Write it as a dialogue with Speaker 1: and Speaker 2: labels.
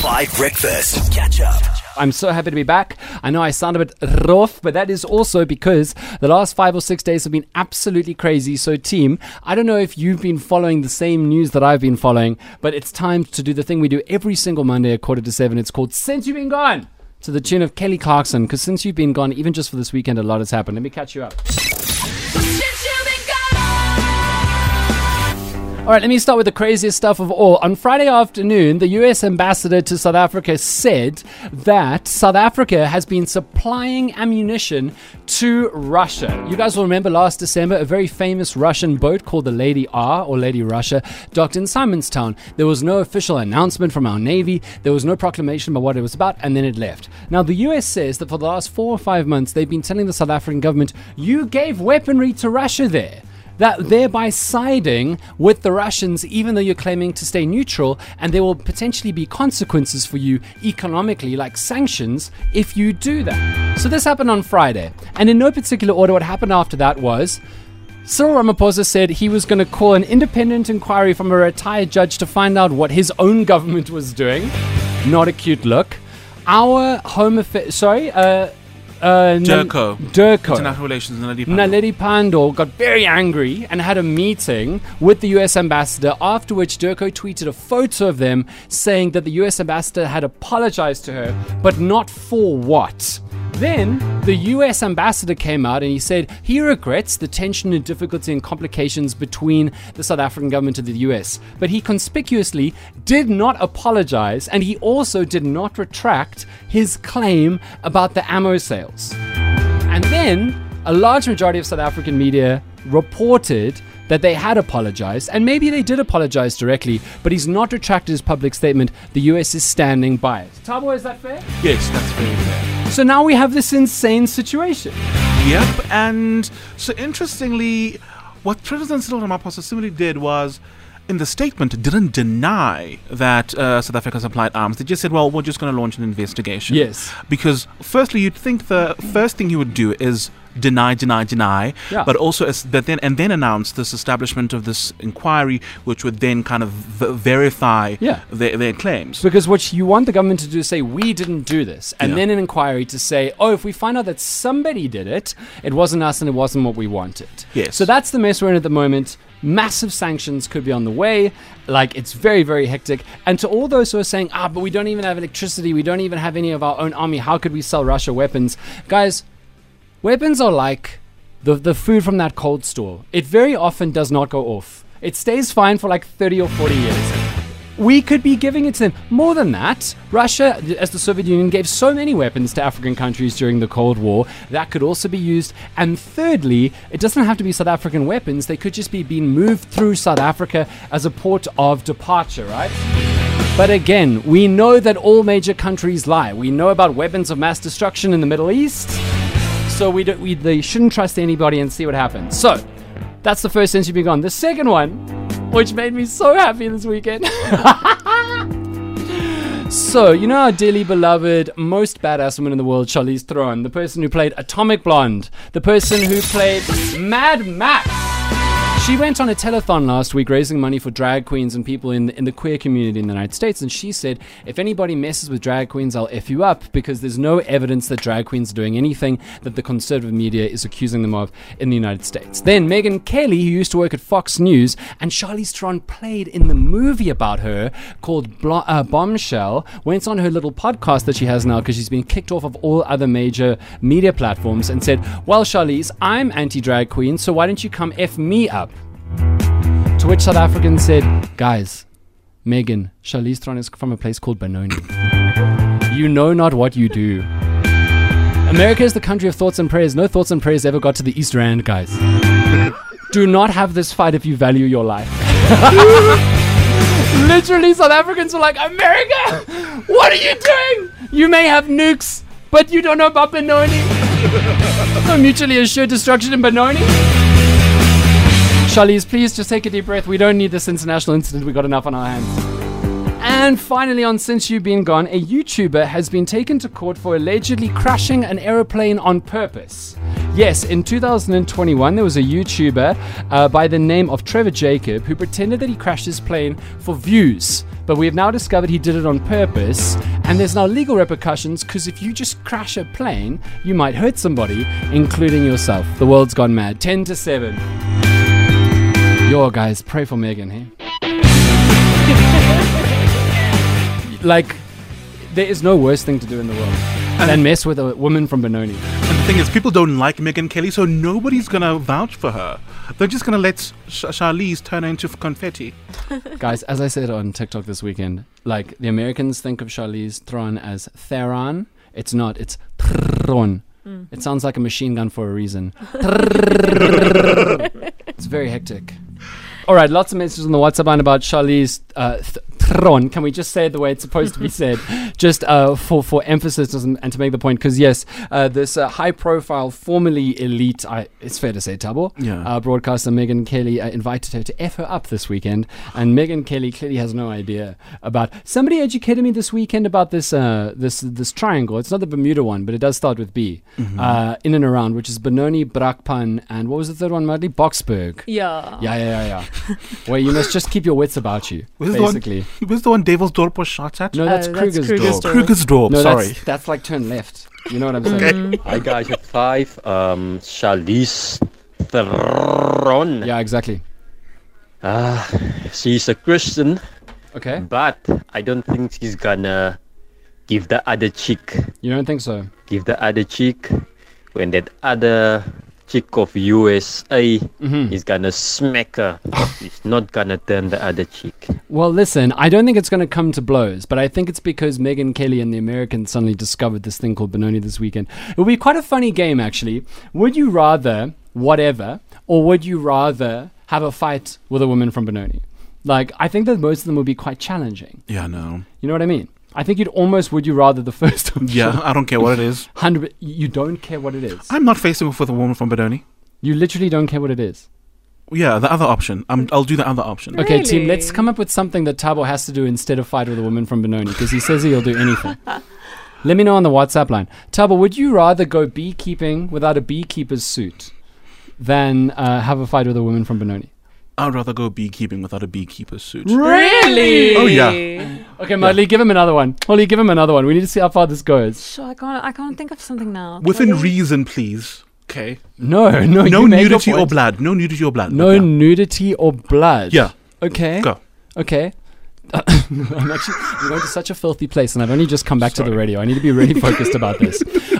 Speaker 1: 5 Breakfast. Catch up.
Speaker 2: I'm so happy to be back. I know I sound a bit rough, but that is also because the last five or six days have been absolutely crazy. So, team, I don't know if you've been following the same news that I've been following, but it's time to do the thing we do every single Monday at quarter to seven. It's called Since You've Been Gone to the tune of Kelly Clarkson. Because since you've been gone, even just for this weekend, a lot has happened. Let me catch you up. All right, let me start with the craziest stuff of all. On Friday afternoon, the US ambassador to South Africa said that South Africa has been supplying ammunition to Russia. You guys will remember last December, a very famous Russian boat called the Lady R or Lady Russia docked in Simonstown. There was no official announcement from our Navy, there was no proclamation about what it was about, and then it left. Now, the US says that for the last four or five months, they've been telling the South African government, you gave weaponry to Russia there that thereby siding with the Russians, even though you're claiming to stay neutral, and there will potentially be consequences for you economically, like sanctions, if you do that. So this happened on Friday, and in no particular order, what happened after that was. Cyril Ramaphosa said he was going to call an independent inquiry from a retired judge to find out what his own government was doing. Not a cute look. Our Home Affairs, sorry, uh, uh,
Speaker 3: DIRCO.
Speaker 2: DIRCO.
Speaker 3: International Relations, Naledi Pandor.
Speaker 2: Naledi Pandor got very angry and had a meeting with the US ambassador, after which DIRCO tweeted a photo of them saying that the US ambassador had apologized to her, but not for what. Then the US ambassador came out and he said he regrets the tension and difficulty and complications between the South African government and the US. But he conspicuously did not apologize and he also did not retract his claim about the ammo sales. And then a large majority of South African media reported that they had apologized, and maybe they did apologize directly, but he's not retracted his public statement. The US is standing by it. Thabo, is that fair?
Speaker 3: Yes, that's very fair.
Speaker 2: So now we have this insane situation.
Speaker 3: Yep, and so interestingly, what President Cyril Ramaphosa similarly did was in the statement didn't deny that uh, South Africa supplied arms. They just said, "Well, we're just going to launch an investigation."
Speaker 2: Yes.
Speaker 3: Because firstly, you'd think the first thing he would do is deny, deny, deny,
Speaker 2: Yeah.
Speaker 3: but also as, but then and then announce this establishment of this inquiry, which would then kind of v- verify
Speaker 2: Yeah.
Speaker 3: their, their claims.
Speaker 2: Because what you want the government to do is say, we didn't do this. And
Speaker 3: Yeah.
Speaker 2: then an inquiry to say, oh, if we find out that somebody did it, it wasn't us and it wasn't what we wanted.
Speaker 3: Yes.
Speaker 2: So that's the mess we're in at the moment. Massive sanctions could be on the way. Like, it's very, very hectic. And to all those who are saying, ah, but we don't even have electricity, we don't even have any of our own army, how could we sell Russia weapons? Guys, weapons are like the, the food from that cold store. It very often does not go off. It stays fine for like 30 or 40 years. We could be giving it to them. More than that, Russia, as the Soviet Union, gave so many weapons to African countries during the Cold War that could also be used. And thirdly, it doesn't have to be South African weapons, they could just be being moved through South Africa as a port of departure, right? But again, we know that all major countries lie. We know about weapons of mass destruction in the Middle East. So we, we they shouldn't trust anybody and see what happens. So that's the first since you've been gone. The second one, which made me so happy this weekend. so you know our dearly beloved, most badass woman in the world, Charlize Theron, the person who played Atomic Blonde, the person who played Mad Max. She went on a telethon last week raising money for drag queens and people in the, in the queer community in the United States. And she said, if anybody messes with drag queens, I'll F you up because there's no evidence that drag queens are doing anything that the conservative media is accusing them of in the United States. Then Megyn Kelly, who used to work at Fox News, and Charlize Theron played in the movie about her called Blo- uh, Bombshell, went on her little podcast that she has now because she's been kicked off of all other major media platforms and said, Well, Charlize, I'm anti drag queen, so why don't you come F me up? To which South Africans said, Guys, Megyn, Charlize Theron is from a place called Benoni. you know not what you do. America is the country of thoughts and prayers. No thoughts and prayers ever got to the East Rand, guys. do not have this fight if you value your life. Literally, South Africans were like, America, what are you doing? You may have nukes, but you don't know about Benoni. no mutually assured destruction in Benoni. Charlize, please just take a deep breath. We don't need this international incident. We got enough on our hands. And finally, on Since You've Been Gone, a YouTuber has been taken to court for allegedly crashing an aeroplane on purpose. Yes, in 2021, there was a YouTuber uh, by the name of Trevor Jacob who pretended that he crashed his plane for views. But we have now discovered he did it on purpose, and there's now legal repercussions because if you just crash a plane, you might hurt somebody, including yourself. The world's gone mad. 10 to 7. Yo, guys, pray for Megyn, hey? like, there is no worse thing to do in the world and than mess with a woman from Benoni.
Speaker 3: And the thing is, people don't like Megyn Kelly, so nobody's gonna vouch for her. They're just gonna let Sh- Charlize turn her into confetti.
Speaker 2: Guys, as I said on TikTok this weekend, like the Americans think of Charlize Theron as Theron. It's not. It's Theron. Mm. It sounds like a machine gun for a reason. it's very hectic. All right, lots of messages on the WhatsApp line about Charlize uh, Th- Theron. Can we just say it the way it's supposed to be said, just uh, for for emphasis and, and to make the point? Because yes, uh, this uh, high-profile, formerly elite, I, it's fair to say, Thabo,
Speaker 3: Yeah.
Speaker 2: uh, broadcaster Megyn Kelly uh, invited her to f her up this weekend, and Megyn Kelly clearly has no idea about. Somebody educated me this weekend about this uh, this this triangle. It's not the Bermuda one, but it does start with B. Uh, in and around, which is Benoni, Brakpan, and what was the third one? Madly Boksburg.
Speaker 4: Yeah.
Speaker 2: Yeah, yeah, yeah, yeah. Well, you must just keep your wits about you,
Speaker 3: Where's the one-
Speaker 2: basically.
Speaker 3: Where's the one Devilsdorp was shot at?
Speaker 2: No, that's
Speaker 4: Uh, that's
Speaker 2: Kruger's
Speaker 4: Kruger's
Speaker 2: door.
Speaker 4: door.
Speaker 3: Krugersdorp,
Speaker 2: No,
Speaker 3: sorry.
Speaker 2: that's that's like turn left. You know what I'm saying?
Speaker 5: Hi guys at five. Um, Charlize Theron.
Speaker 2: Yeah, exactly.
Speaker 5: Ah, she's a Christian,
Speaker 2: Okay,
Speaker 5: but I don't think she's gonna give the other chick,
Speaker 2: you don't think so?
Speaker 5: give the other chick when that other chick of USA
Speaker 2: Mm-hmm.
Speaker 5: is gonna smack her. She's not gonna turn the other cheek.
Speaker 2: Well, listen, I don't think it's going to come to blows, but I think it's because Megyn Kelly and the Americans suddenly discovered this thing called Benoni this weekend. It will be quite a funny game, actually. Would you rather whatever, or would you rather have a fight with a woman from Benoni? Like, I think that most of them would be quite challenging.
Speaker 3: Yeah, no.
Speaker 2: You know what I mean? I think you'd almost would you rather the first option.
Speaker 3: Yeah, I don't care what it is.
Speaker 2: Hundred. You don't care what it is.
Speaker 3: I'm not facing off with a woman from Benoni.
Speaker 2: You literally don't care what it is.
Speaker 3: Yeah, the other option. I'm, I'll do the other option.
Speaker 2: Okay, team, let's come up with something that Thabo has to do instead of fight with a woman from Benoni because he says he'll do anything. Let me know on the WhatsApp line. Thabo, would you rather go beekeeping without a beekeeper's suit than uh, have a fight with a woman from Benoni?
Speaker 3: I'd rather go beekeeping without a beekeeper's suit.
Speaker 2: Really?
Speaker 3: Oh, yeah.
Speaker 2: Okay, Madly, give him another one. Molly, give him another one. We need to see how far this goes.
Speaker 4: Sure, I can't. I can't think of something now.
Speaker 3: Within
Speaker 4: Can I-
Speaker 3: reason, please. Okay.
Speaker 2: No, no,
Speaker 3: No
Speaker 2: you made your
Speaker 3: nudity or blood. No nudity or blood.
Speaker 2: No
Speaker 3: Yeah.
Speaker 2: nudity or blood.
Speaker 3: Yeah.
Speaker 2: Okay.
Speaker 3: Go.
Speaker 2: Okay. I'm actually I'm going to such a filthy place, and I've only just come back to the radio. I need to be really focused about this.